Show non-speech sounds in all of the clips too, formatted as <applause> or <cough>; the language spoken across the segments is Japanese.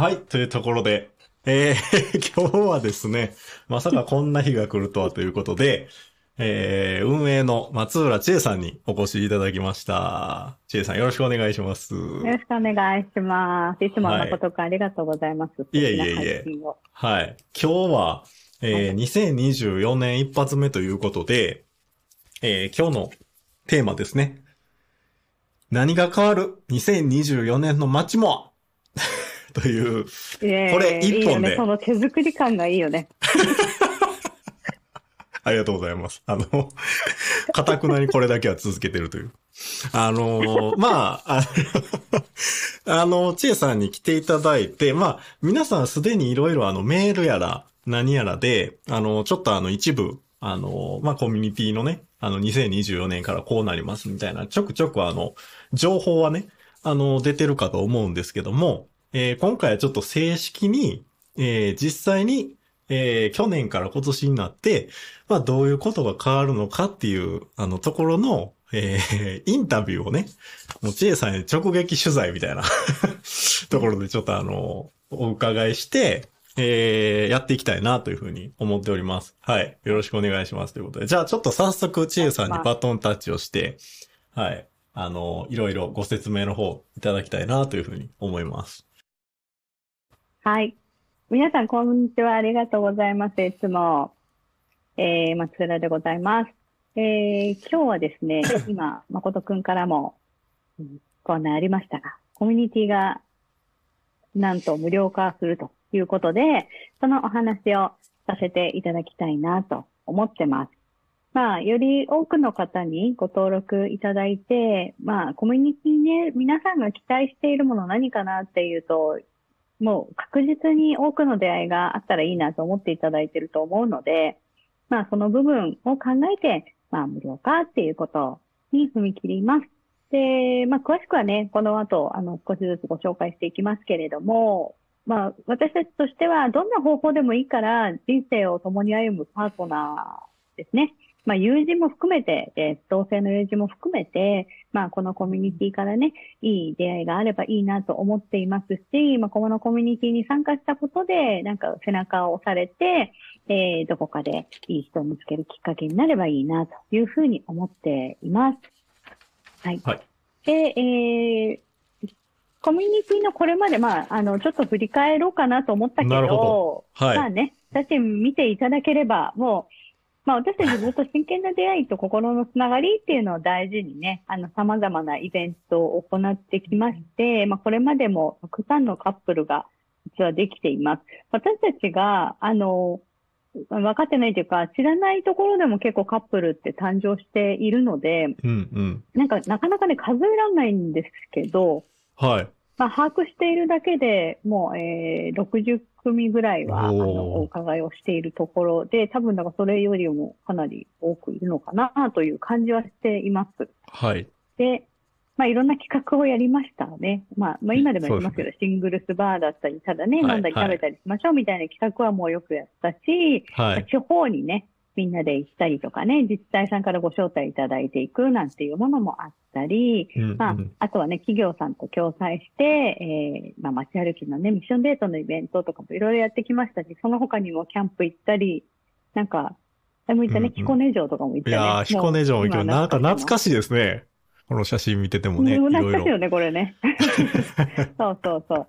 はい、というところで、えー、<laughs> 今日はですね、まさかこんな日が来るとはということで、えー、運営の松浦千恵さんにお越しいただきました。千恵さんよろしくお願いします。よろしくお願いします。いつも誠くんありがとうございます。いえいえいえ素敵な配信をはい。今日は、えー、2024年一発目ということで、えー、今日のテーマですね。何が変わる ?2024 年の街も <laughs> という、これ一本でいいよね。その手作り感がいいよね。<laughs> ありがとうございます。あの、<laughs> かたくなにこれだけは続けてるという。あの、まあ、ああの、ちえさんに来ていただいて、まあ、皆さんすでにいろいろあの、メールやら、何やらで、あの、ちょっとあの、一部、あの、まあ、コミュニティのね、あの、2024年からこうなりますみたいな、ちょくちょくあの、情報はね、あの、出てるかと思うんですけども、えー今回はちょっと正式に、えー実際に、えー去年から今年になって、まあ、どういうことが変わるのかっていう、あの、ところの、えー <laughs> インタビューをね、もう、ちえさんに直撃取材みたいな <laughs> ところでちょっとあの、お伺いして、えーやっていきたいなというふうに思っております。はい。よろしくお願いします。ということで。じゃあ、ちょっと早速、ちえさんにバトンタッチをして、はい。あの、いろいろご説明の方いただきたいなというふうに思います。はい。皆さん、こんにちは。ありがとうございます。いつも。えー、松浦でございます。えー、今日はですね、<laughs> 今、誠くんからも、うんご案内ありましたが、コミュニティが、なんと無料化するということで、そのお話をさせていただきたいなと思ってます。まあ、より多くの方にご登録いただいて、まあ、コミュニティね、皆さんが期待しているもの何かなっていうと、もう確実に多くの出会いがあったらいいなと思っていただいていると思うので、まあその部分を考えて、まあ無料化っていうことに踏み切ります。で、まあ詳しくはね、この後、あの少しずつご紹介していきますけれども、まあ私たちとしてはどんな方法でもいいから人生を共に歩むパートナーですね。まあ友人も含めて、えー同性の友人も含めて、まあこのコミュニティからね、いい出会いがあればいいなと思っていますし、まあ、このコミュニティに参加したことで、なんか背中を押されて、えーどこかでいい人を見つけるきっかけになればいいなというふうに思っています。はい。はいで、えーコミュニティのこれまで、まあ、あの、ちょっと振り返ろうかなと思ったけど、ほはいまあね、私見ていただければ、もう、まあ私たちずっと真剣な出会いと心のつながりっていうのを大事にね、あの様々なイベントを行ってきまして、まあこれまでもたくさんのカップルが実はできています。私たちが、あの、分かってないというか、知らないところでも結構カップルって誕生しているので、うんうん。なんかなかなかね、数えられないんですけど、はい。まあ、把握しているだけでもう、えー、60組ぐらいは、あの、お伺いをしているところで、多分だからそれよりもかなり多くいるのかなという感じはしています。はい。で、まあ、いろんな企画をやりましたね。まあ、まあ、今でもやりますけそど、シングルスバーだったり、ただね、はい飲んだり食べたりしましょうみたいな企画はもうよくやったし、はい。地方にね、みんなで行ったりとかね、自治体さんからご招待いただいていくなんていうものもあったり、うんうんまあ、あとはね、企業さんと共催して、えー、まあ、街歩きのね、ミッションデートのイベントとかもいろいろやってきましたし、その他にもキャンプ行ったり、なんか、あれも行ったね、うんうん彦根城とかも行ったね。いやー、彦根城も行くよ。もうなんか懐かししいですね。この写真見ててもね、いもうろいろ。懐かしいよね、これね。<laughs> そうそうそう。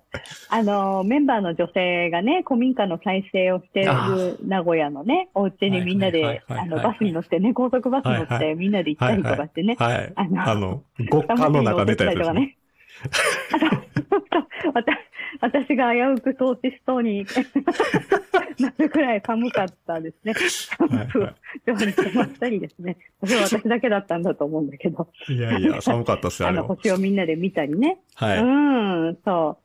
あのー、メンバーの女性がね、古民家の再生をしていある名古屋のね、お家にみんなで、あの、バスに乗ってね、高速バス乗っはいてみんなで行ったりとかしてね。はい。あのあの、極寒の中出たやつですね。<laughs> あそうそう私私が危うく凍死しそうに <laughs> なるくらい寒かったですね。はいは上に止まったりですね。それは私だけだったんだと思うんだけど、いやいや、寒かったっすよ、<laughs> ああの。星をみんなで見たりね。はい。うん、そう。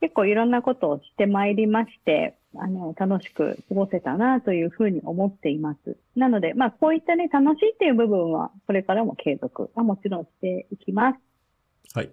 結構いろんなことをしてまいりまして、あの、楽しく過ごせたなというふうに思っています。なので、まあ、こういったね、楽しいっていう部分は、これからも継続はもちろんしていきます。はい。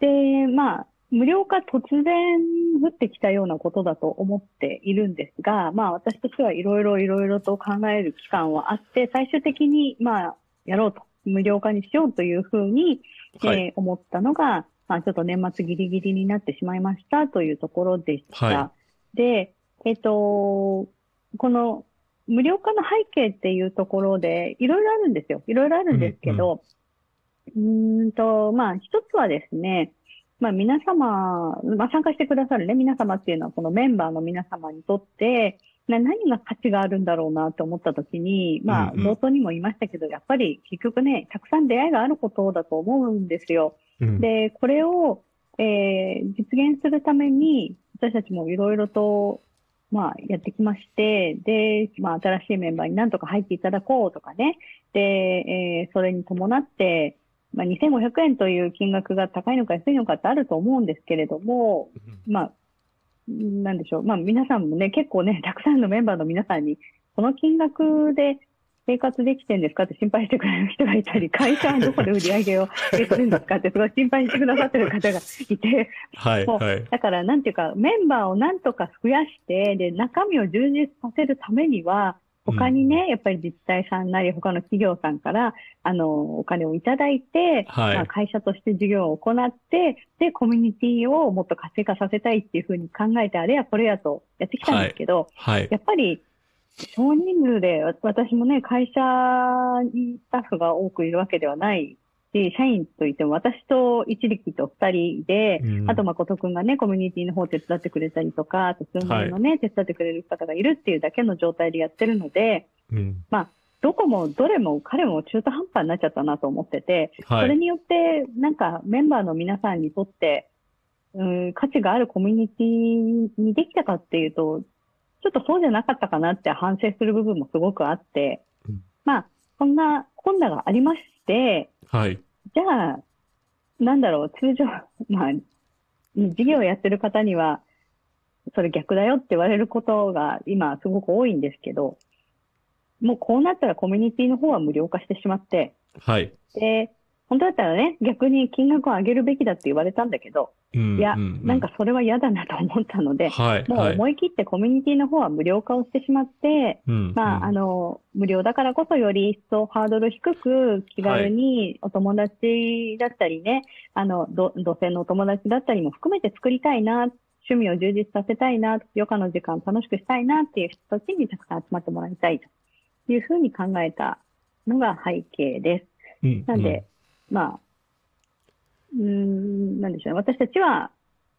で、まあ、無料化突然降ってきたようなことだと思っているんですが、まあ私としてはいろいろいろいろと考える期間はあって、最終的にまあやろうと、無料化にしようというふうに、はいえー思ったのが、ままあ、ちょっと年末ギリギリになってしまいましたというところでした。はで、えっと、この無料化の背景っていうところで、いろいろあるんですよ。いろいろあるんですけど、うーんと、まあ、一つはですね、まあ、皆様、まあ、参加してくださるね、皆様っていうのは、このメンバーの皆様にとって、な何が価値があるんだろうなって思ったときに、まあ、うんうん冒頭にも言いましたけど、やっぱり結局ね、たくさん出会いがあることだと思うんですよ。うんで、これを、えー実現するために、私たちもいろいろと、まあ、やってきまして、で、まあ、新しいメンバーに何とか入っていただこうとかね。で、えーそれに伴って、まあ、2500円という金額が高いのか安いのかってあると思うんですけれども、まあ、なんでしょう。まあ、皆さんもね、結構ね、たくさんのメンバーの皆さんに、この金額で生活できてんですかって心配してくれる人がいたり、<laughs> 会社はどこで売り上げを上げてるんですかってすごい心配してくださってる方がいて、はい、はい。だから、なんていうか、メンバーをなんとか増やして、で、中身を充実させるためには、他にね、やっぱり自治体さんなり、他の企業さんから、あの、お金をいただいて、はいまあ、会社として事業を行って、で、コミュニティをもっと活性化させたいっていうふうに考えて、あれやこれやとやってきたんですけど、はい。やっぱり、少人数で、わ私もね、会社にスタッフが多くいるわけではないし、社員といっても私と一力と二人で、うん。あと誠くんがね、コミュニティの方を手伝ってくれたりとか、あと数名のね、手伝ってくれる方がいるっていうだけの状態でやってるので、うん。どこもどれも彼も中途半端になっちゃったなと思ってて、はい。それによって、なんかメンバーの皆さんにとって、うん、価値があるコミュニティにできたかっていうと、ちょっとそうじゃなかったかなって反省する部分もすごくあって、うん。まあ、そんな困難がありまして、はい。じゃあ、なんだろう、通常、<laughs> まあ、事業をやってる方には、それ逆だよって言われることが今すごく多いんですけど、もうこうなったらコミュニティの方は無料化してしまって、はい。で、本当だったらね、逆に金額を上げるべきだって言われたんだけど、うんいや、ううなんかそれは嫌だなと思ったので、はい。もうはい。思い切ってコミュニティの方は無料化をしてしまって、うんまあ、あ、の、無料だからこそより一層ハードル低く気軽にお友達だったりね、あの、ど同性のお友達だったりも含めて作りたいな、趣味を充実させたいな、余暇の時間楽しくしたいなっていう人たちにたくさん集まってもらいたいというふうに考えたのが背景です。うんなんで、、まあ、うーん、なんでしょうね。私たちは、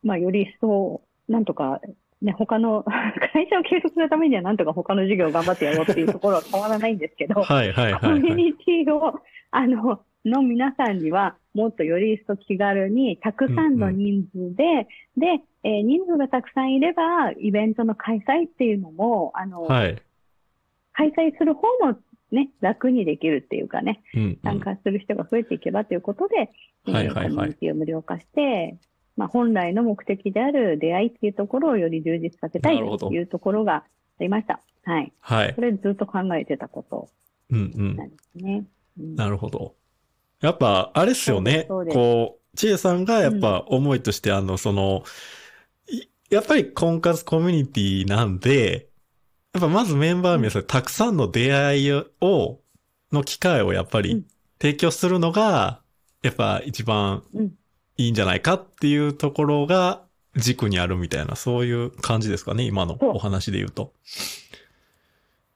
まあ、より一層、なんとか、ね、他の、<laughs> 会社を継続するためにはなんとか他の事業を頑張ってやろうっていうところは変わらないんですけど、はい、はい、コはい。はいミュニティを、あの、の皆さんには、もっとより一層気軽に、たくさんの人数で、で、えー人数がたくさんいれば、イベントの開催っていうのも、あの、はい。開催する方もね、楽にできるっていうかね、うんうん参加する人が増えていけばということで、えーはいはいはいコミュニティを無料化して、まあ、本来の目的である出会いっていうところをより充実させたいというところがありました。はい。はいこ。れずっと考えてたことうんうんな。んですね。うんなるほど。やっぱ、あれっすよね。こう、ちえさんがやっぱ思いとして、あの、その、いやっぱり婚活コミュニティなんで、やっぱまずメンバー皆さん、たくさんの出会いを、の機会をやっぱりうん提供するのが、やっぱ一番うんいいんじゃないかっていうところが軸にあるみたいな、そういう感じですかね、今のお話で言うと。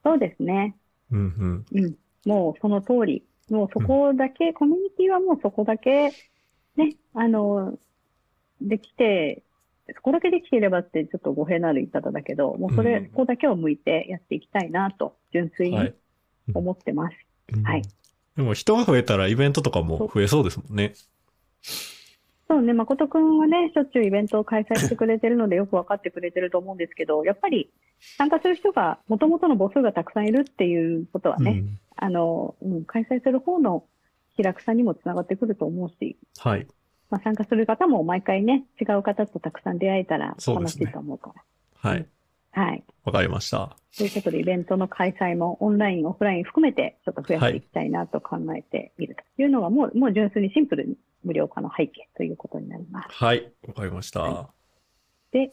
そうですね。うんうん。うん。もうその通り。もうそこだけ、コミュニティはもうそこだけ、ね、あの、できて、そこだけできていればってちょっと語弊のある言い方だけど、もうそれ、うんそこだけを向いてやっていきたいなと、純粋にはい。思ってます。うんはい。でも人が増えたらイベントとかも増えそうですもんね。そうね、誠くんはね、しょっちゅうイベントを開催してくれてるのでよくわかってくれてると思うんですけど、やっぱり参加する人が、元々の母数がたくさんいるっていうことはね、うんあの、うん、開催する方の気楽さにもつながってくると思うし、はい。まあ、参加する方も毎回ね、違う方とたくさん出会えたら楽しいと思うかはい。ら。はい。わかりました。ということで、イベントの開催もオンライン、オフライン含めて、ちょっと増やしていきたいなと考えているというのが、もう、もう純粋にシンプルに無料化の背景ということになります。はい。わかりました。で、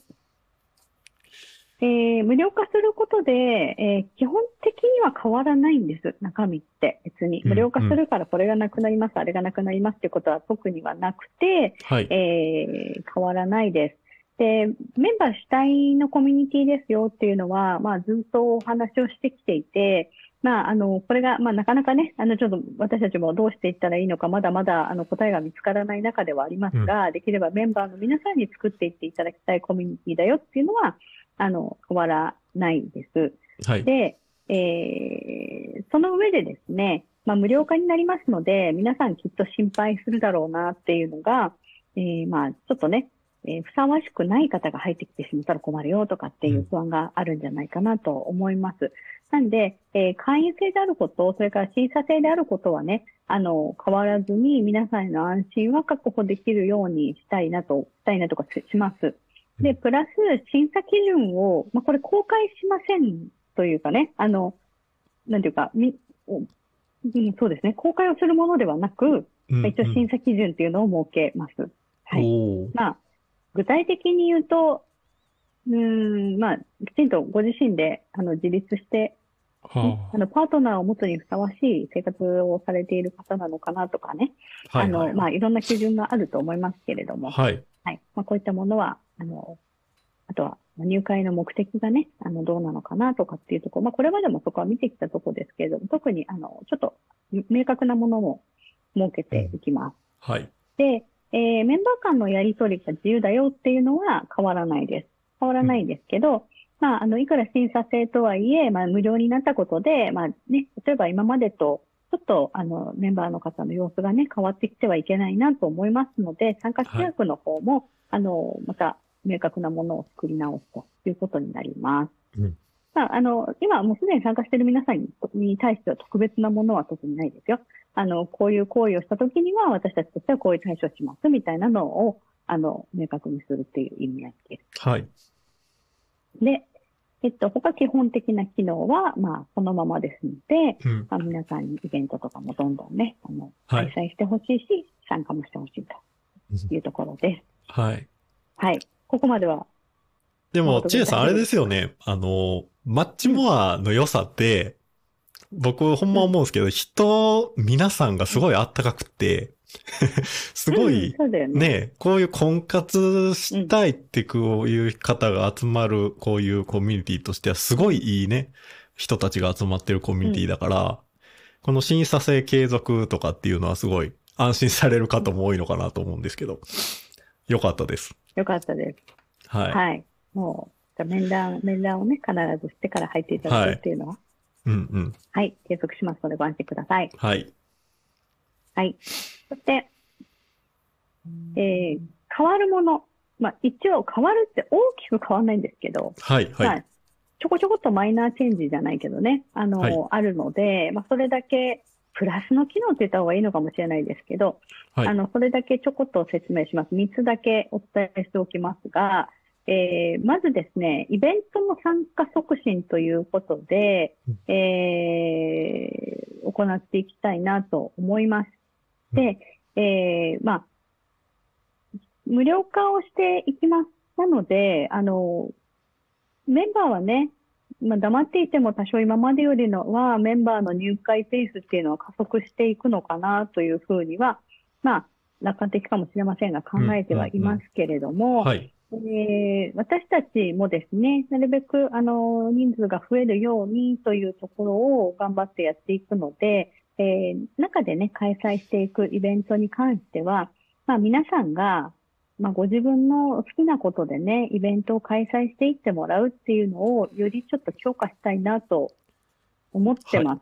ええー無料化することで、えー基本的には変わらないんです、中身って。別に。うん無料化するからこれがなくなります、あれがなくなりますってことは特にはなくて、はい。えー変わらないです。で、メンバー主体のコミュニティですよっていうのは、まあずっとお話をしてきていて、まああの、これが、まあなかなかね、あのちょっと私たちもどうしていったらいいのか、まだまだあの答えが見つからない中ではありますが、できればメンバーの皆さんに作っていっていただきたいコミュニティだよっていうのは、あの、変わらないです。はい。で、えーその上でですね、まあ、無料化になりますので、皆さんきっと心配するだろうなっていうのが、えーまあ、ちょっとね、えーふさわしくない方が入ってきてしまったら困るよとかっていう不安があるんじゃないかなと思います。なんで、えー会員制であること、それから審査制であることはね、あの、変わらずに皆さんへの安心は確保できるようにしたいなと、したいなとかしします。で、プラス審査基準を、まあ、これ公開しませんというかね、あの、なんていうか、み、そうですね、公開をするものではなく、うん一応審査基準っていうのを設けます。はい。まあ、具体的に言うと、うーん、まあ、きちんとご自身で、あの、自立して、はあの、パートナーを持つにふさわしい生活をされている方なのかなとかね。あ。はい。あの、はいまあ、いろんな基準があると思いますけれども。はい。はい。まあ、こういったものは、あの、あとは、まあ入会の目的がね、あの、どうなのかなとかっていうところ、まあ、これまでもそこは見てきたところですけれども、特に、あの、ちょっと、明確なものも設けていきます。はい。で、えーメンバー間のやり取りが自由だよっていうのは変わらないです。変わらないんですけど、まあ、あの、いくら審査制とはいえ、まあ、無料になったことで、まあね、例えば今までと、ちょっと、あの、メンバーの方の様子がね、変わってきてはいけないなと思いますので、参加規約の方も、あの、また、明確なものを作り直すということになります。うんまあ、あの、今もうすでに参加している皆さんにに対しては特別なものは特にないですよ。あの、こういう行為をしたときには、私たちとしてはこういう対処をしますみたいなのを、あの、明確にするっていう意味合いです。はい。で、えっと、他基本的な機能は、まあ、そのままですので、うん。まあ、皆さんにイベントとかもどんどんね、あの、はい開催してほしいし、参加もしてほしいというところです。はい。はい。ここまでは、でも、ちえさん、あれですよね。あの、マッチモアの良さって、僕、ほんま思うんですけど、人、皆さんがすごいあったかくって、<laughs> すごうんい、ね。ね、こういう婚活したいってこういう方が集まる、こういうコミュニティとしてはすごいいいね、人たちが集まってるコミュニティだから、この審査制継続とかっていうのはすごい安心される方も多いのかなと思うんですけど、よかったです。よかったです。はい。はい。もう、じゃあ面談、面談をね、必ずしてから入っていただくっていうのは、うんうん。はい、継続しますのでご安心ください。はい。はい。そして、えー、変わるもの。まあ、一応変わるって大きく変わらないんですけど、はい。まあはい。、ちょこちょこっとマイナーチェンジじゃないけどね、あの、はいあるので、まあ、それだけ、プラスの機能って言った方がいいのかもしれないですけど、はいあの、それだけちょこっと説明します。3つだけお伝えしておきますが、えーまずですね、イベントの参加促進ということで、えー行っていきたいなと思います。で、えーまあ、無料化をしていきます。なので、あの、メンバーはね、まあ、黙っていても多少今までよりのはメンバーの入会ペースっていうのは加速していくのかなというふうには、まあ、楽観的かもしれませんが考えてはいますけれども、はい。えー私たちもですね、なるべく、あの、人数が増えるようにというところを頑張ってやっていくので、えー中でね、開催していくイベントに関しては、まあ皆さんが、まあご自分の好きなことでね、イベントを開催していってもらうっていうのを、よりちょっと強化したいなと思ってます。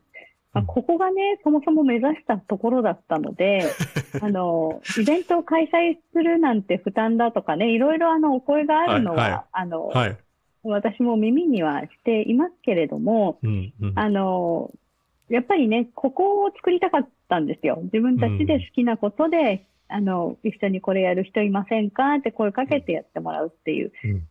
まあ、ここがね、そもそも目指したところだったので、<laughs> あの、イベントを開催するなんて負担だとかね、いろいろあの、お声があるのは、はいはいあの、はい。私も耳にはしていますけれども、うんうん。あの、やっぱりね、ここを作りたかったんですよ。自分たちで好きなことで、あの、一緒にこれやる人いませんか？って声かけてやってもらうっていう。うん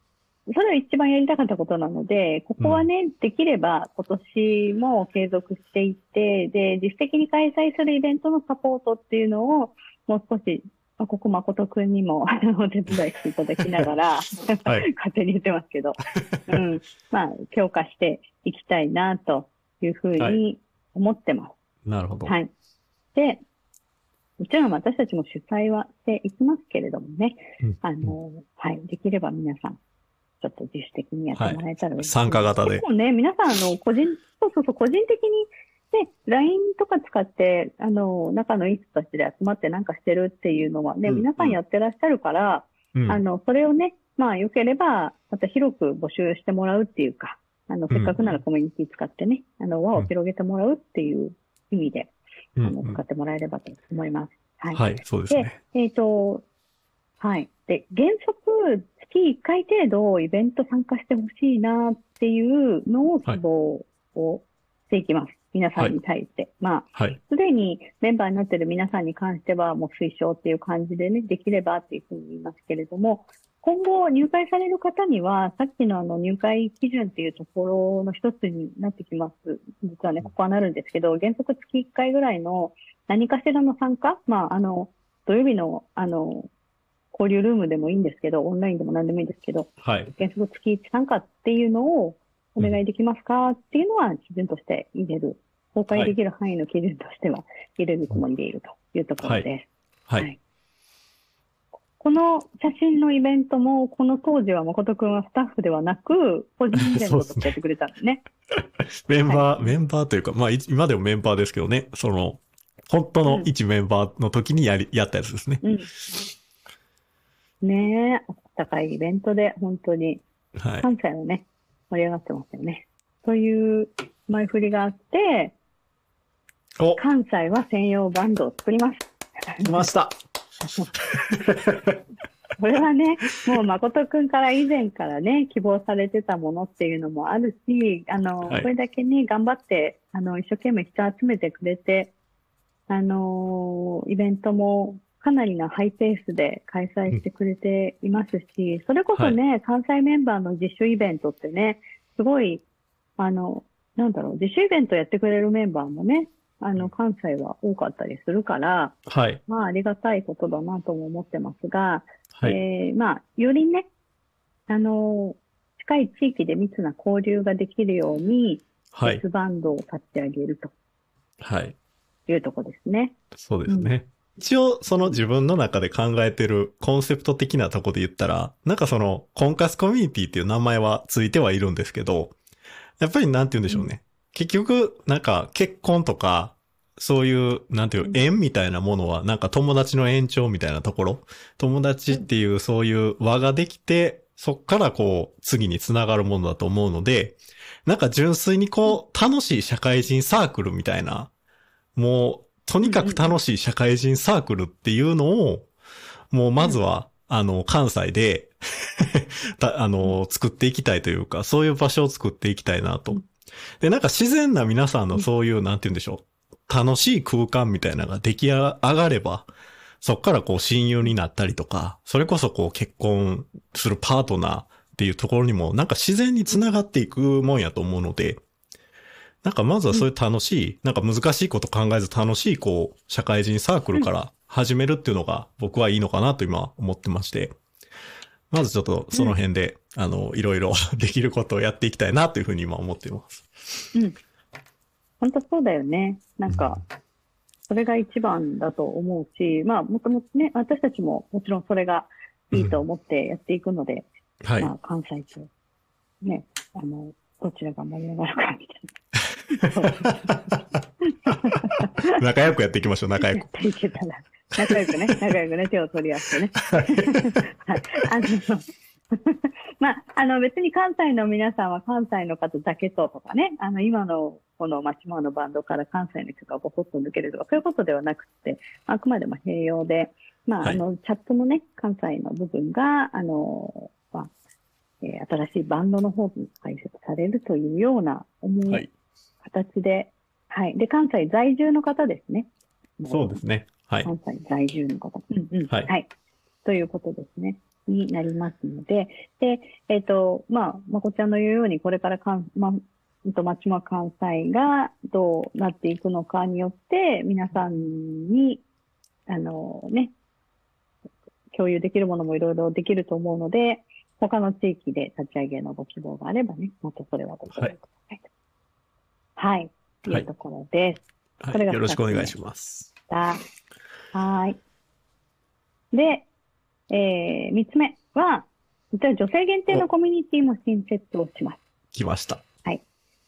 それは一番やりたかったことなので、ここはね、できれば今年も継続していって、で、自主的に開催するイベントのサポートっていうのを、もう少しまあ、ここ誠くんにも <laughs> お手伝いしていただきながら、はい <laughs> 勝手に言ってますけど、うん。<laughs> まあ、強化していきたいな、というふうはに思ってます。なるほど。はい。で、もちろん私たちも主催はしていきますけれどもね、うん。あの、はい、できれば皆さん、ちょっと自主的にやってもらえたら嬉しい、参加型で。結構ね、皆さん、あの、個人、そうそうそう、個人的に、ね、LINE とか使って、あの、仲のいい人たちで集まってなんかしてるっていうのはね、うん皆さんやってらっしゃるから、うん。あの、それをね、まあ、良ければ、また広く募集してもらうっていうか、あの、せっかくならコミュニティ使ってね、あの、輪を広げてもらうっていう意味で、うんあの、使ってもらえればと思います。はい。はい、そうですね。えっ、と、はい。で、原則、月1回程度イベント参加してほしいなっていうのを希望をしていきます。皆さんに対して。まあ、はい。すでにメンバーになっている皆さんに関してはもう推奨っていう感じでね、できればっていうふうに言いますけれども、今後入会される方には、さっきのあの入会基準っていうところの一つになってきます。実はね、ここはなるんですけど、原則月1回ぐらいの何かしらの参加、まあ、あの、土曜日のあの、交流ルームでもいいんですけど、オンラインでも何でもいいんですけど、はい。原則月1参加っていうのをお願いできますかっていうのは基準として入れる。公開できる範囲の基準としては入れるつもりでいるというところです。はい。この写真のイベントも、この当時は誠くんはスタッフではなく、個人イベントとしてやってくれたんですね。<laughs> メンバー、メンバーというか、まあ、い今でもメンバーですけどね、その、本当の一メンバーの時にやり、やったやつですね。うん。ねえ、高いイベントで、本当に、はい。関西はね、盛り上がってますよね。という前振りがあって、お、関西は専用バンドを作ります。来ました。<laughs> これはね、もう誠くんから以前からね、希望されてたものっていうのもあるし、あの、はい。これだけね、頑張って、あの、一生懸命人集めてくれて、あのイベントもかなりなハイペースで開催してくれていますし、それこそね、関西メンバーの自主イベントってね、すごい、あの、なんだろう、自主イベントやってくれるメンバーもね、あの、関西は多かったりするから、はい。まあ、ありがたいことだなとも思ってますが、はい。えーまあ、よりね、あの、近い地域で密な交流ができるように、はい。別バンドを立ち上げるとはい。いうとこですね。そうですね。一応、その自分の中で考えてるコンセプト的なとこで言ったら、なんかその、婚活コミュニティっていう名前はついてはいるんですけど、やっぱりなんて言うんでしょうね。結局、なんか結婚とか、そういう、なんていうう、ん。縁みたいなものは、なんか友達の延長みたいなところ、友達っていうそういう輪ができて、そっからこう、次につながるものだと思うので、なんか純粋にこう、楽しい社会人サークルみたいな、もう、とにかく楽しい社会人サークルっていうのを、もうまずは、あの、関西で <laughs> たあの、作っていきたいというか、そういう場所を作っていきたいなと。で、なんか自然な皆さんのそういう、なんて言うんでしょう。楽しい空間みたいなのが出来上がれば、そっからこう親友になったりとか、それこそこう結婚するパートナーっていうところにもなんか自然につながっていくもんやと思うので、なんかまずはそういう楽しい、なんか難しいこと考えず楽しいこう社会人サークルから始めるっていうのが僕はいいのかなと今思ってまして、まずちょっとその辺で、あの、いろいろ <laughs> できることをやっていきたいなというふうに今思っています。うん。本当そうだよね。なんか、それが一番だと思うし、まあ、もともとね、私たちももちろんそれがいいと思ってやっていくので、はい。まあ、関西と、ね、あの、どちらが盛り上がるかみたいな。<laughs> 仲良くやっていきましょう、仲良く。やっていけたら、仲良くね、<laughs> 仲良くね、手を取り合ってね。はい。<laughs> あの、<laughs> まあ、あの別に関西の皆さんは関西の方だけととかね、あの今のこの町間のバンドから関西の人がボソッと抜けるとか、そういうことではなくて、あくまでも併用で、まあ、はいあの、チャットのね、関西の部分が、あの、まあ、えー新しいバンドの方に解説されるというような思うはい。形で、はい。で、関西在住の方ですね。そうですね。はい。関西在住の方。うんうん。はいはい。ということですね。になりますので、で、えっ、と、まあ、まこちゃんの言うように、これからかん、ま、うんと、町間関西がどうなっていくのかによって、皆さんに、あのね、共有できるものもいろいろできると思うので、他の地域で立ち上げのご希望があればね、またそれはご協力くださいと。はい。というところです。はいそれがよろしくお願いします。はーい。で、えー、三つ目は、実は女性限定のコミュニティも新設をします。来ました。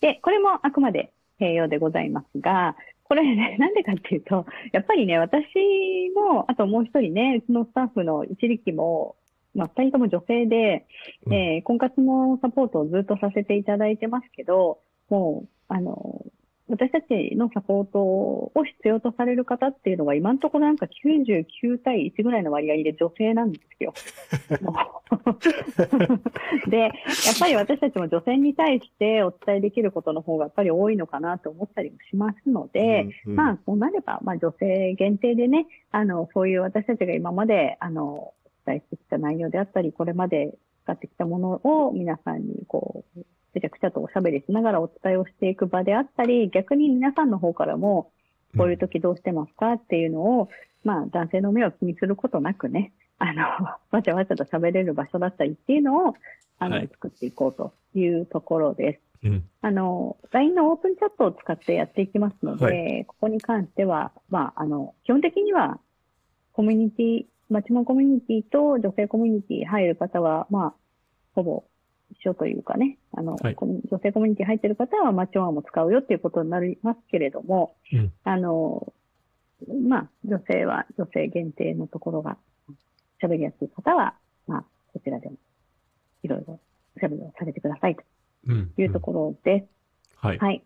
で、これもあくまで併用でございますが、これね、<laughs> なんでかっていうと、やっぱりね、私も、あともう一人ね、うちのスタッフの一力も、まあ、二人とも女性で、うんえー婚活のサポートをずっとさせていただいてますけど、もう、あの、私たちのサポートを必要とされる方っていうのが今のところなんか99対1ぐらいの割合で女性なんですよ。<laughs> で、やっぱり私たちも女性に対してお伝えできることの方がやっぱり多いのかなと思ったりもしますので、うんうんまあ、そうなれば、まあ、女性限定でね、あの、そういう私たちが今まで、あの、お伝えしてきた内容であったり、これまで使ってきたものを皆さんに、こう、めちゃくちゃとおしゃべりしながらお伝えをしていく場であったり、逆に皆さんの方からも、こういう時どうしてますかっていうのを、まあ、男性の目を気にすることなくね、あの、<laughs> わちゃわちゃと喋れる場所だったりっていうのを、あの、はい。作っていこうというところです。うん。あの、LINE のオープンチャットを使ってやっていきますので、はここに関しては、まあ、あの、基本的には、コミュニティ、マチモンコミュニティと女性コミュニティ入る方は、まあ、ほぼ一緒というかね、あの、はい女性コミュニティ入ってる方はマチモンも使うよっていうことになりますけれども、うんあの、まあ、女性は女性限定のところが、喋りやすい方は、まあ、こちらでも、いろいろおしゃべりをされてくださいとうんいうところです。はい。はい。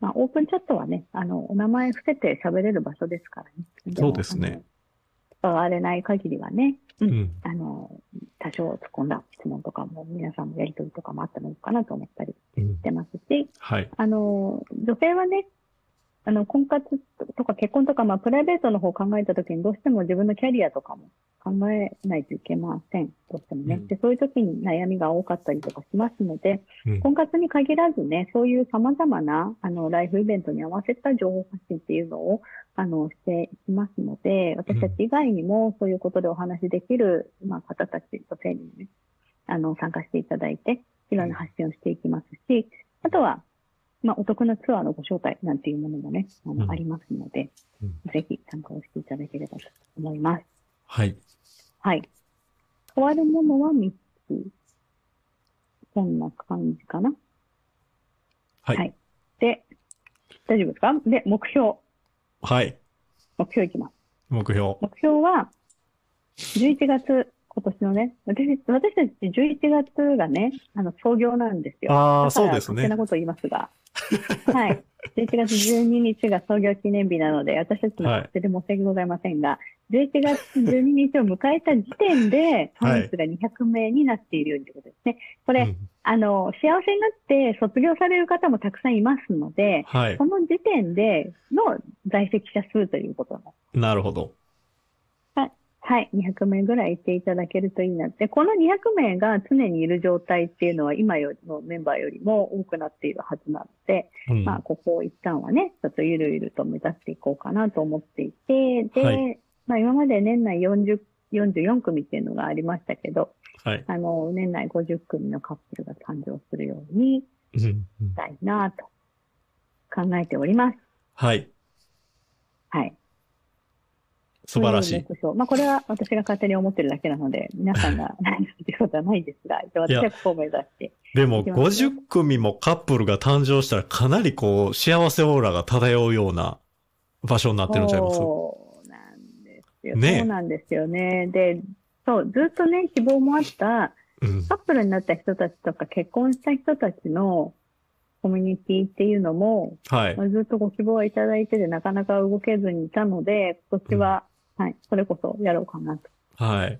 まあ、オープンチャットはね、あの、お名前伏せて喋れる場所ですからね。そうですね。われない限りはね、う、うんん。あの、多少突っ込んだ質問とかも、皆さんのやりとりとかもあったのかなと思ったりうんしてますし、はい。あの、女性はね、あの、婚活とか結婚とか、まあ、プライベートの方を考えたときに、どうしても自分のキャリアとかも考えないといけません。どうしてもね。うんで、そういう時に悩みが多かったりとかしますので、うん婚活に限らずね、そういう様々な、あの、ライフイベントに合わせた情報発信っていうのを、あの、していきますので、私たち以外にもそういうことでお話しできる、まあ、方たち、女性にもね、あの、参加していただいて、いろんな発信をしていきますし、あとは、まあ、お得なツアーのご招待なんていうものもね、あの、うんありますので、うんぜひ参加をしていただければと思います。はい。はい。変わるものは3つ。こんな感じかな？はい。はいで、大丈夫ですか？で、目標。はい。目標いきます。目標。目標は、11月、今年のね、私、私たち11月がね、あの、創業なんですよ。ああ、そうですね勝手な。こと言いますが。<laughs> はい。11月12日が創業記念日なので、私たちの勝手で申し訳ございませんが、11月12日を迎えた時点で、フ <laughs> はいァン数が200名になっているようにということですね。これ、うんあの、幸せになって卒業される方もたくさんいますので、はいそ。の時点での在籍者数ということなんですなるほど。はい、200名ぐらいいていただけるといいなって、この200名が常にいる状態っていうのは今よりのメンバーよりも多くなっているはずなので、うんまあ、ここを一旦はね、ちょっとゆるゆると目指していこうかなと思っていて、で、はいまあ今まで年内40、44組っていうのがありましたけど、はい。あの、年内50組のカップルが誕生するようにしたいなと考えております。はい。はい。素晴らしい。そうまあ、これは私が勝手に思ってるだけなので、皆さんが何するということはないですが、私はここを目指して。でも、いきますよ50組もカップルが誕生したらかなりこう、幸せオーラが漂うような場所になってるんちゃいます？そうなんですよ。ねえそうなんですよね。で、そう、ずっとね、希望もあった、うん。カップルになった人たちとか結婚した人たちのコミュニティっていうのも、はいま。あずっとご希望はいただいてて、なかなか動けずにいたので、今年は、はい、それこそやろうかなとはい。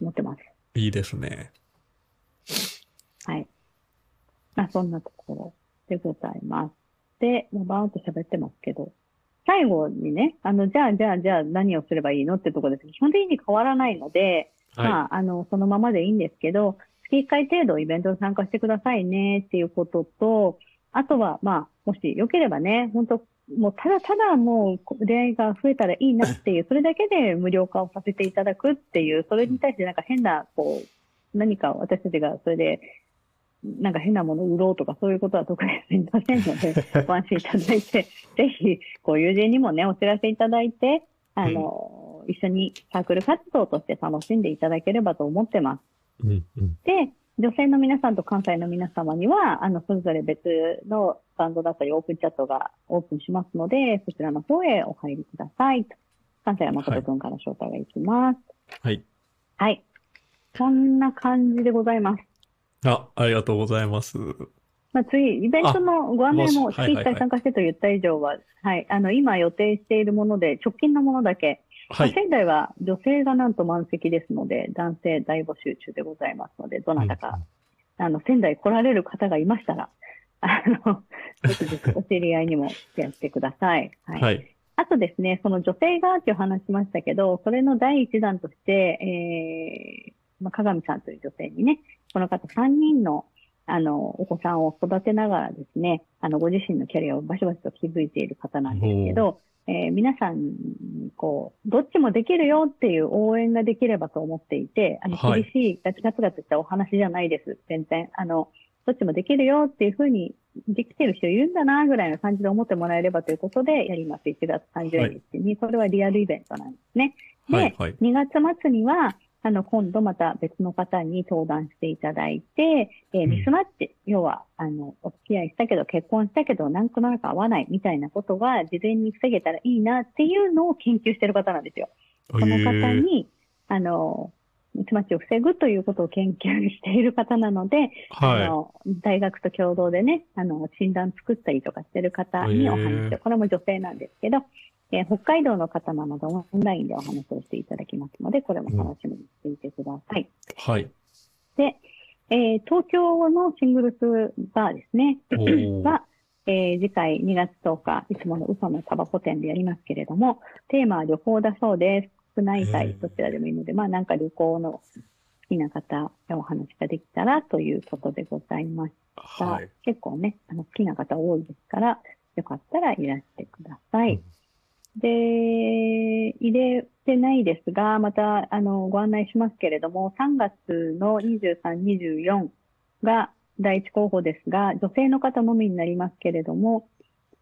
思ってます。いいですね。はい。まあ、そんなところでございます。で、もうバーンと喋ってますけど、最後にね、あの、じゃあ、じゃあ、じゃあ、何をすればいいの？ってところです。基本的に変わらないので、まはあ、あの、そのままでいいんですけど、月1回程度イベントに参加してくださいねっていうことと、あとは、まあ、もしよければね、本当もうただただもう出会いが増えたらいいなっていう、<laughs> それだけで無料化をさせていただくっていう、それに対してなんか変な、こう、何か私たちがそれで、なんか変なものを売ろうとかそういうことは特にありませんので、<laughs> ご安心いただいて、ぜひ、こう友人にもね、お知らせいただいて、あの、一緒にサークル活動として楽しんでいただければと思ってます。うんうん。で、女性の皆さんと関西の皆様には、あの、それぞれ別のバンドだったりオープンチャットがオープンしますので、そちらの方へお入りください。関西は誠くんから招待がいきます。はい。はい。そんな感じでございます。あ、ありがとうございます。まあ、次、イベントのご案内も月1回参加してと言った以上は、はい、あの、今予定しているもので、直近のものだけ、まあはい。仙台は女性がなんと満席ですので、男性大募集中でございますので、どなたか、あの、仙台来られる方がいましたら、あの、<laughs> ぜひぜひお知り合いにもやってください。はい。はい。あとですね、その女性がっていう話しましたけど、それの第一弾として、えー、まあ、鏡さんという女性にね、この方3人の、あの、お子さんを育てながらですね、あの、ご自身のキャリアをバシバシと築いている方なんですけど、えー皆さんに、こう、どっちもできるよっていう応援ができればと思っていて、あの、はい厳しい、ガツガツガツしたお話じゃないです。全然。あの、どっちもできるよっていうふうにできてる人いるんだな、ぐらいの感じで思ってもらえればということでやります。1月30日に。これはリアルイベントなんですね。で、はい。はい。2月末には、あの、今度また別の方に相談していただいて、えーうんミスマッチ、要は、あの、お付き合いしたけど、結婚したけど、なんとなく合わないみたいなことが事前に防げたらいいなっていうのを研究してる方なんですよ。その方に、あの、ミスマッチを防ぐということを研究している方なので、あはの、大学と共同でね、あの、診断作ったりとかしてる方におへ話ーを、これも女性なんですけど、えー北海道の方なのでオンラインでお話をしていただきますので、これも楽しみにしていてください。い。はい。で、えー東京のシングルスバーですね。は、えー次回2月10日、いつもの嘘のタバコ店でやりますけれども、テーマは旅行だそうです。国内へ外、ーどちらでもいいので、まあなんか旅行の好きな方でお話ができたらということでございました。はい。結構ね、あの好きな方多いですから、よかったらいらしてください。で、入れてないですが、また、あの、ご案内しますけれども、3月の23、24が第一候補ですが、女性の方のみになりますけれども、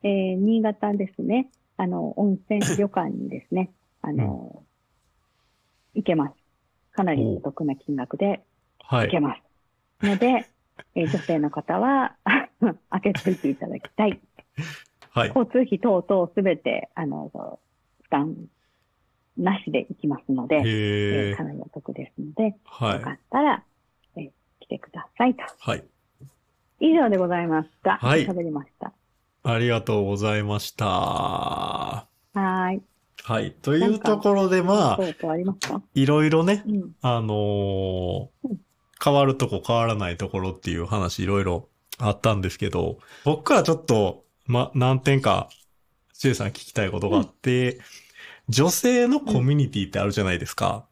えー新潟ですね、あの、温泉旅館にですね、<laughs> あの、行けます。かなりお得な金額ではい。行けます。ので、えー女性の方は、<laughs> 開けといていただきたい。はい。交通費等々すべて、あの、負担なしで行きますので、えーか。なりお得ですので、よはいか。ったら、えー来てくださいと。はい。以上でございました。はい喋りました。ありがとうございました。ははーい。い。というところで、まあいろいろね、うん。あのーうん変わるとこ変わらないところっていう話いろいろあったんですけど、僕からちょっと、ま、何点か、ちえさん聞きたいことがあって、女性のコミュニティってあるじゃないですか。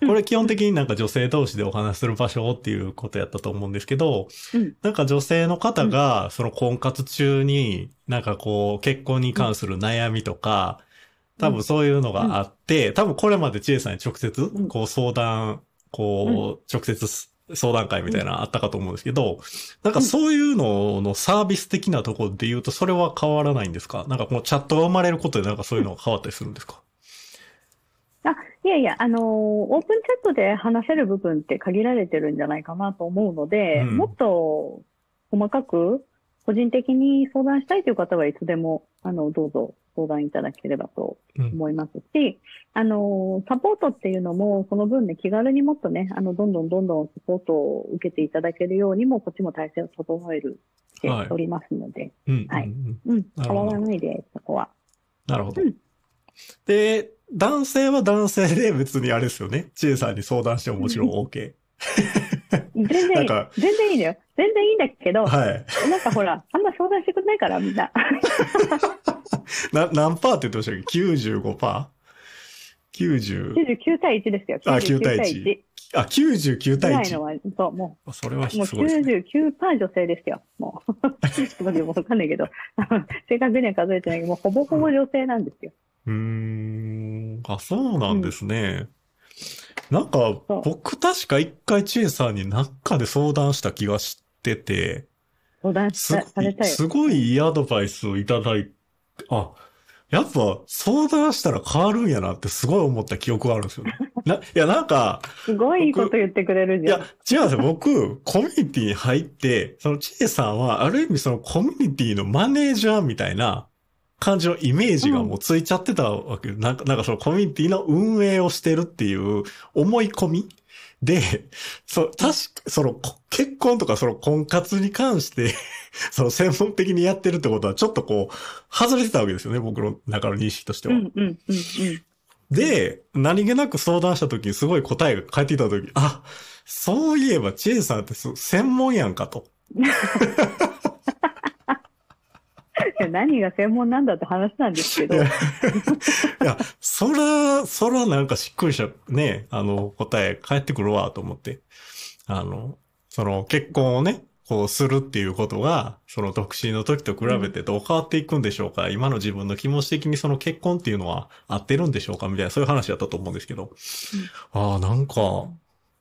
うん。これ基本的になんか女性同士でお話しする場所っていうことやったと思うんですけど、うん。なんか女性の方が、その婚活中に、なんかこう、結婚に関する悩みとか、多分そういうのがあって、多分これまで千恵さんに直接ん、こう相談、こう、直接相談会みたいなのあったかと思うんですけど、なんかそういうののサービス的なところで言うと、それは変わらないんですか？なんかこのチャットが生まれることでなんかそういうのが変わったりするんですか？あ、いやいや、あのーオープンチャットで話せる部分って限られてるんじゃないかなと思うので、うん。もっと細かく、個人的に相談したいという方はいつでも、あの、どうぞ相談いただければとうん。思いますし、あのーサポートっていうのも、その分ね、気軽にもっとね、あの、どんどんどんどんサポートを受けていただけるようにも、こっちも体制を整える、してはいおりますので、うん。はいうん変わらないで、そこは。なるほどうん。で、男性は男性で別にあれですよね。千恵さんに相談してももちろん OK。全然いい。全然いいのよ。全然いいんだけど、はい。なんかほら、あんま相談してくれないから、みんな。<laughs> な、<laughs> 何パーって言ってましたっけ ?95%? 90、99対1ですよ。あ9対1あ、99ぐ対1。らいのは、そう、もそれはう、もうすごいですね。99%女性ですよ。もう。すごいわかんないけど、<laughs> 正確には数えてないけど、もうほぼほぼ女性なんですよ。うーん。あ、そうなんですね。なんかそう、僕確か一回千恵さんになんかで相談した気がしてて、相談されたよ。すごいいいアドバイスをいただいあ、やっぱ相談したら変わるんやなってすごい思った記憶があるんですよね。<laughs> な、いや、なんか、すごいいいこと言ってくれるじゃん。いや、違うんですよ。僕、コミュニティに入って、そのちえさんは、ある意味そのコミュニティのマネージャーみたいな感じのイメージがもうついちゃってたわけ。なんか、なんかそのコミュニティの運営をしてるっていう思い込みで、そう、確か、その、こ結婚とかその婚活に関して、<laughs> その専門的にやってるってことはちょっとこう、外れてたわけですよね。僕の中の認識としては。うんうんうんうん。で、何気なく相談した時にすごい答えが返ってきた時、あ、そういえば、チェイさんって専門やんかと。<laughs> 何が専門なんだって話なんですけどい。や、そら、そらなんかしっくりしたね、あの、答え返ってくるわと思って。あの、その結婚をね、こうするっていうことが、その独身の時と比べてどう変わっていくんでしょうか、今の自分の気持ち的にその結婚っていうのは合ってるんでしょうか？みたいな、そういう話だったと思うんですけど。ああ、なんか、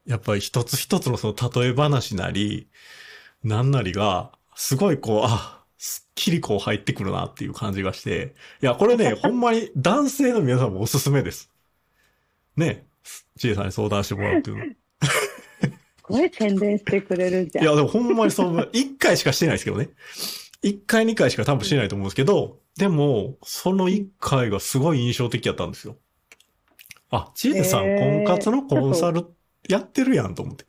やっぱり一つ一つのその例え話なり、なんなりが、すごいこう、あ、すっきりこう入ってくるなっていう感じがして。いや、これね、<laughs> ほんまに男性の皆さんもおすすめです。ね、ちえさんに相談してもらうっていうの。いすごい宣伝してくれるじゃん。や、でもほんまにそう、一回しかしてないですけどね。一回二回しか多分してないと思うんですけど、でも、その一回がすごい印象的やったんですよ。あ、ちえさん、婚活のコンサルやってるやんと思って。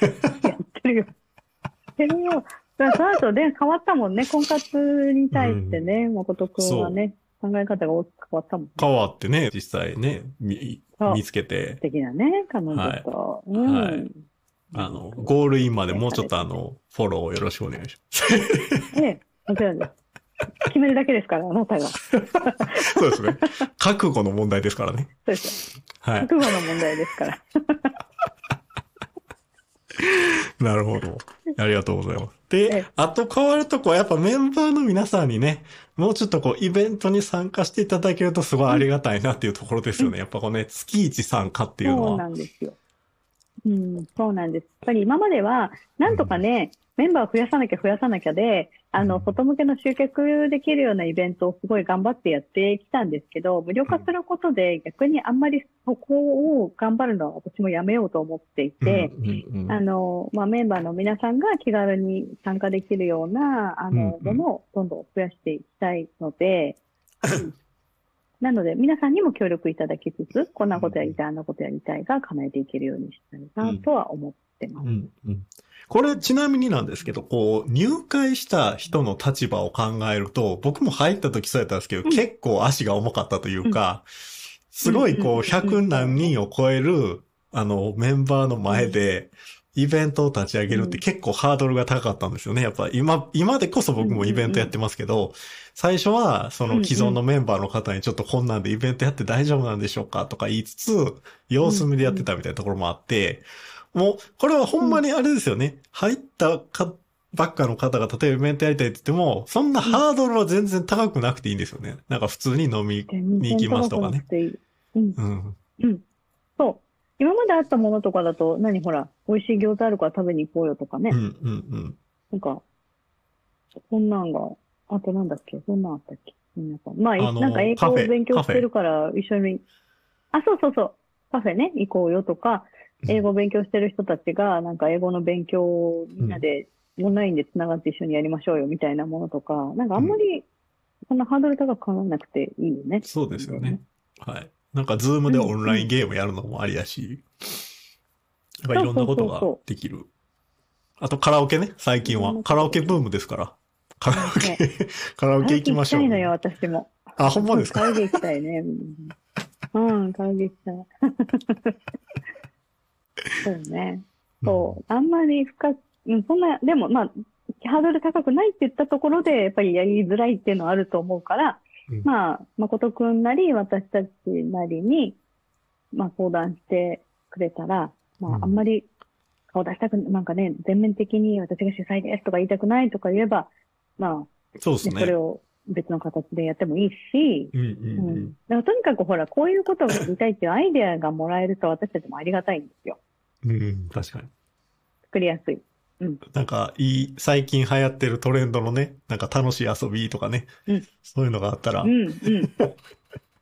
やってるよ。やってるよ。だからその後で変わったもんね。婚活に対してね、誠くんはね、考え方が大きく変わったもんね。変わってね、実際ね、みそう見つけて素、敵なね、彼女と。うん。はいあの、ゴールインまでもうちょっとあの、フォローをよろしくお願いしええ、もちろんです。決めるだけですから、あなたが。そます。そうですね。覚悟の問題ですからね。うですよ。はい。覚悟の問題ですから。<laughs> なるほど。ありがとうございます。えでえ、あと変わるとこはやっぱメンバーの皆さんにね、もうちょっとこうイベントに参加していただけるとすごいありがたいなっていうところですよね。やっぱこうね、月一参加っていうのそうなは。んですよ。うん、そうなんです。やっぱり今までは、なんとかね、メンバーを増やさなきゃ増やさなきゃで、あの、うん。外向けの集客できるようなイベントをすごい頑張ってやってきたんですけど、無料化することで逆にあんまりそこを頑張るのは私もやめようと思っていて、あの、まあ、メンバーの皆さんが気軽に参加できるような、あの、ものをどんどん増やしていきたいので、<laughs> なので、皆さんにも協力いただきつつ、こんなことやりたい、あんなことやりたいが叶えていけるようにしたいなとは思ってます。うんうんこれちなみになんですけど、こう、入会した人の立場を考えると、僕も入った時そうやったんですけど、うん。結構足が重かったというか、すごいこう、うんうん100何人を超える、あの、メンバーの前で、イベントを立ち上げるって結構ハードルが高かったんですよね。やっぱ今、今でこそ僕もイベントやってますけど、最初はその既存のメンバーの方にちょっとこんなんでイベントやって大丈夫なんでしょうかとか言いつつ、様子見でやってたみたいなところもあって、もう、これはほんまにあれですよね。入ったか、ばっかの方が例えばイベントやりたいって言っても、そんなハードルは全然高くなくていいんですよね。なんか普通に飲み、全に行きますとかね。うん。うん。今まであったものとかだと、何ほら、美味しい餃子あるから食べに行こうよとかね。うん、うん、うん。なんか、そんなんが、あとなんだっけ？そんなんあったっけ？ん。まあ、あのなんか英語を勉強してるから一緒に、あ、そうそうそう。カフェね、行こうよとか、英語を勉強してる人たちが、なんか英語の勉強をみんなでオンラインで繋がって一緒にやりましょうよみたいなものとか、なんかあんまり、そんなハードル高く考えなくていいよね。そうですよね。はい。なんか、ズームでオンラインゲームやるのもありやし、やっぱいろんなことができる。あと、カラオケね、最近は。カラオケブームですから。カラオケ、<laughs> カラオケ行きましょう。行きたいのよ、私も。あ、ほんまですか？カラオケ行きたいね。うん、カラオケ行きたい。<laughs> そうね。そう。あんまり深く、うんそんな、でもまあ、ハードル高くないって言ったところで、やっぱりやりづらいっていうのはあると思うから、うんまあ、誠くんなり、私たちなりに、まあ、相談してくれたら、まあ、うんあんまり顔出したく、なんかね、全面的に私が主催ですとか言いたくないとか言えば、まあ、そうですね。ねそれを別の形でやってもいいし、うんうんううんん。だからとにかくほら、こういうことをやりたいっていうアイデアがもらえると私たちもありがたいんですよ。うん、確かに。作りやすい。なんか、いい、最近流行ってるトレンドのね、なんか楽しい遊びとかね、うんそういうのがあったらう、ん、うん。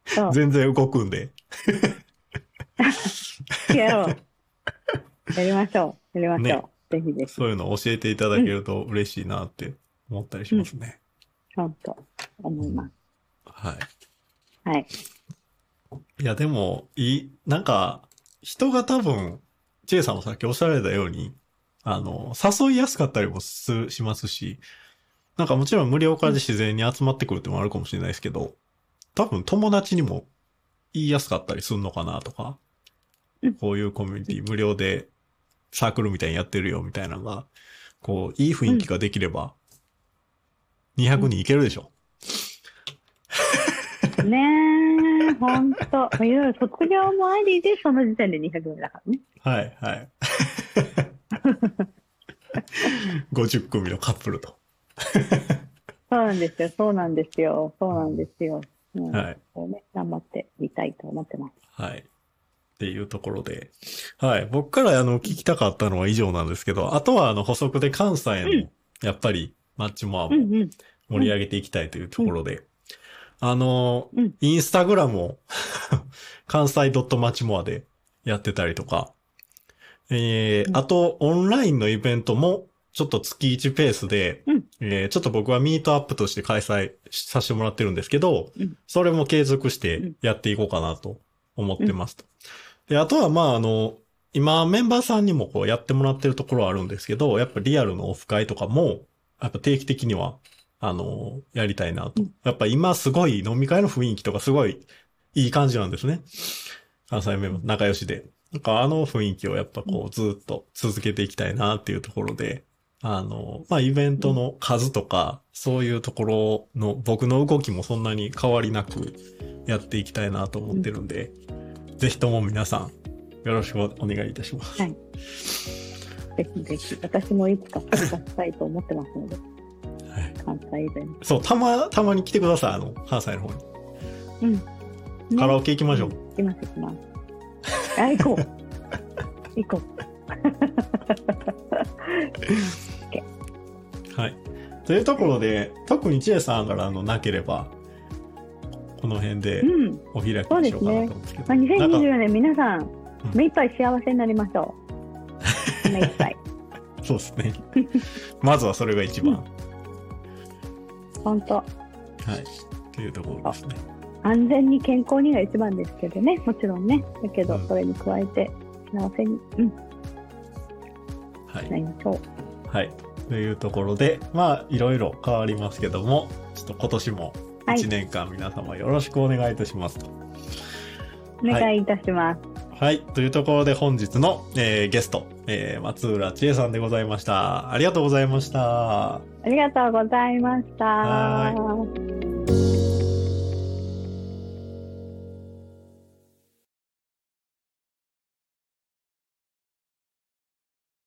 <laughs> 全然動くんで、<laughs> やろう。やりましょう。やりましょう。ねぜひぜひ。そういうのを教えていただけると嬉しいなって思ったりしますね。本当思います。はい。はい。いや、でも、いい、なんか、人が多分、チェイさんもさっきおっしゃられたように、あの、誘いやすかったりもす、しますし、なんかもちろん無料からで自然に集まってくるってのもあるかもしれないですけど、多分友達にも言いやすかったりするのかなとかうん、こういうコミュニティ無料でサークルみたいにやってるよみたいなのが、こう、いい雰囲気ができれば、200人いけるでしょ。ねえ、ほんと。いろいろ卒業もありで、その時点で200名だからね。はい、はい。<laughs> 50組のカップルと。そうなんですよ。そうなんですよ。そうなんですよ。うんはい。こうね、頑張ってみたいと思ってます。はい。っていうところで。はい。僕からあの聞きたかったのは以上なんですけど、あとはあの補足で関西の、やっぱりマッチモアも。盛り上げていきたいというところで、あの、うんインスタグラムを <laughs> 関西ドットマッチモアでやってたりとか、えーうんあとオンラインのイベントもちょっと月1ペースで、うんえーちょっと僕はミートアップとして開催させてもらってるんですけど、うんそれも継続してうんやっていこうかなと思ってますと。で、あとはまああの、今メンバーさんにもこうやってもらってるところはあるんですけど、やっぱリアルのオフ会とかも、やっぱ定期的には、あの、やりたいなと。うんやっぱ今すごい飲み会の雰囲気とかすごいいい感じなんですね。関西メンバー仲良しで。なんかあの雰囲気をやっぱこうずっと続けていきたいなっていうところで、あの、まあ、イベントの数とか、そういうところの僕の動きもそんなに変わりなくやっていきたいなと思ってるんで、ぜひとも皆さん、よろしくお願いいたします。はい。ぜひぜひ。私もいつか参加したいと思ってますので、はい関西イベント。そう、たま、たまに来てください、あの、関西の方に。うん。ねカラオケ行きましょう。ん行きます、行きます。あ、行こう。<laughs> 行こ <laughs> はい。というところで、特に千恵さんからのなければ、この辺でう。うん。お開きにしようかなと思うんですけど。まあ、なんか2024年皆さんうん、目いっぱい幸せになりましょう。目いっぱい。<laughs> そうですね。まずはそれが一番。は本当い。というところですね。安全に健康にが一番ですけどね。もちろんね。だけどうん、それに加えて、幸せに、うん、はいな。りましょう。はい。というところで、まあ、いろいろ変わりますけども、ちょっと今年もはい1年間皆様よろしくお願いいたしますと。お願いいたします。はい。というところで本日の、えーゲスト、えー松浦千恵さんでございました。ありがとうございました。ありがとうございました。は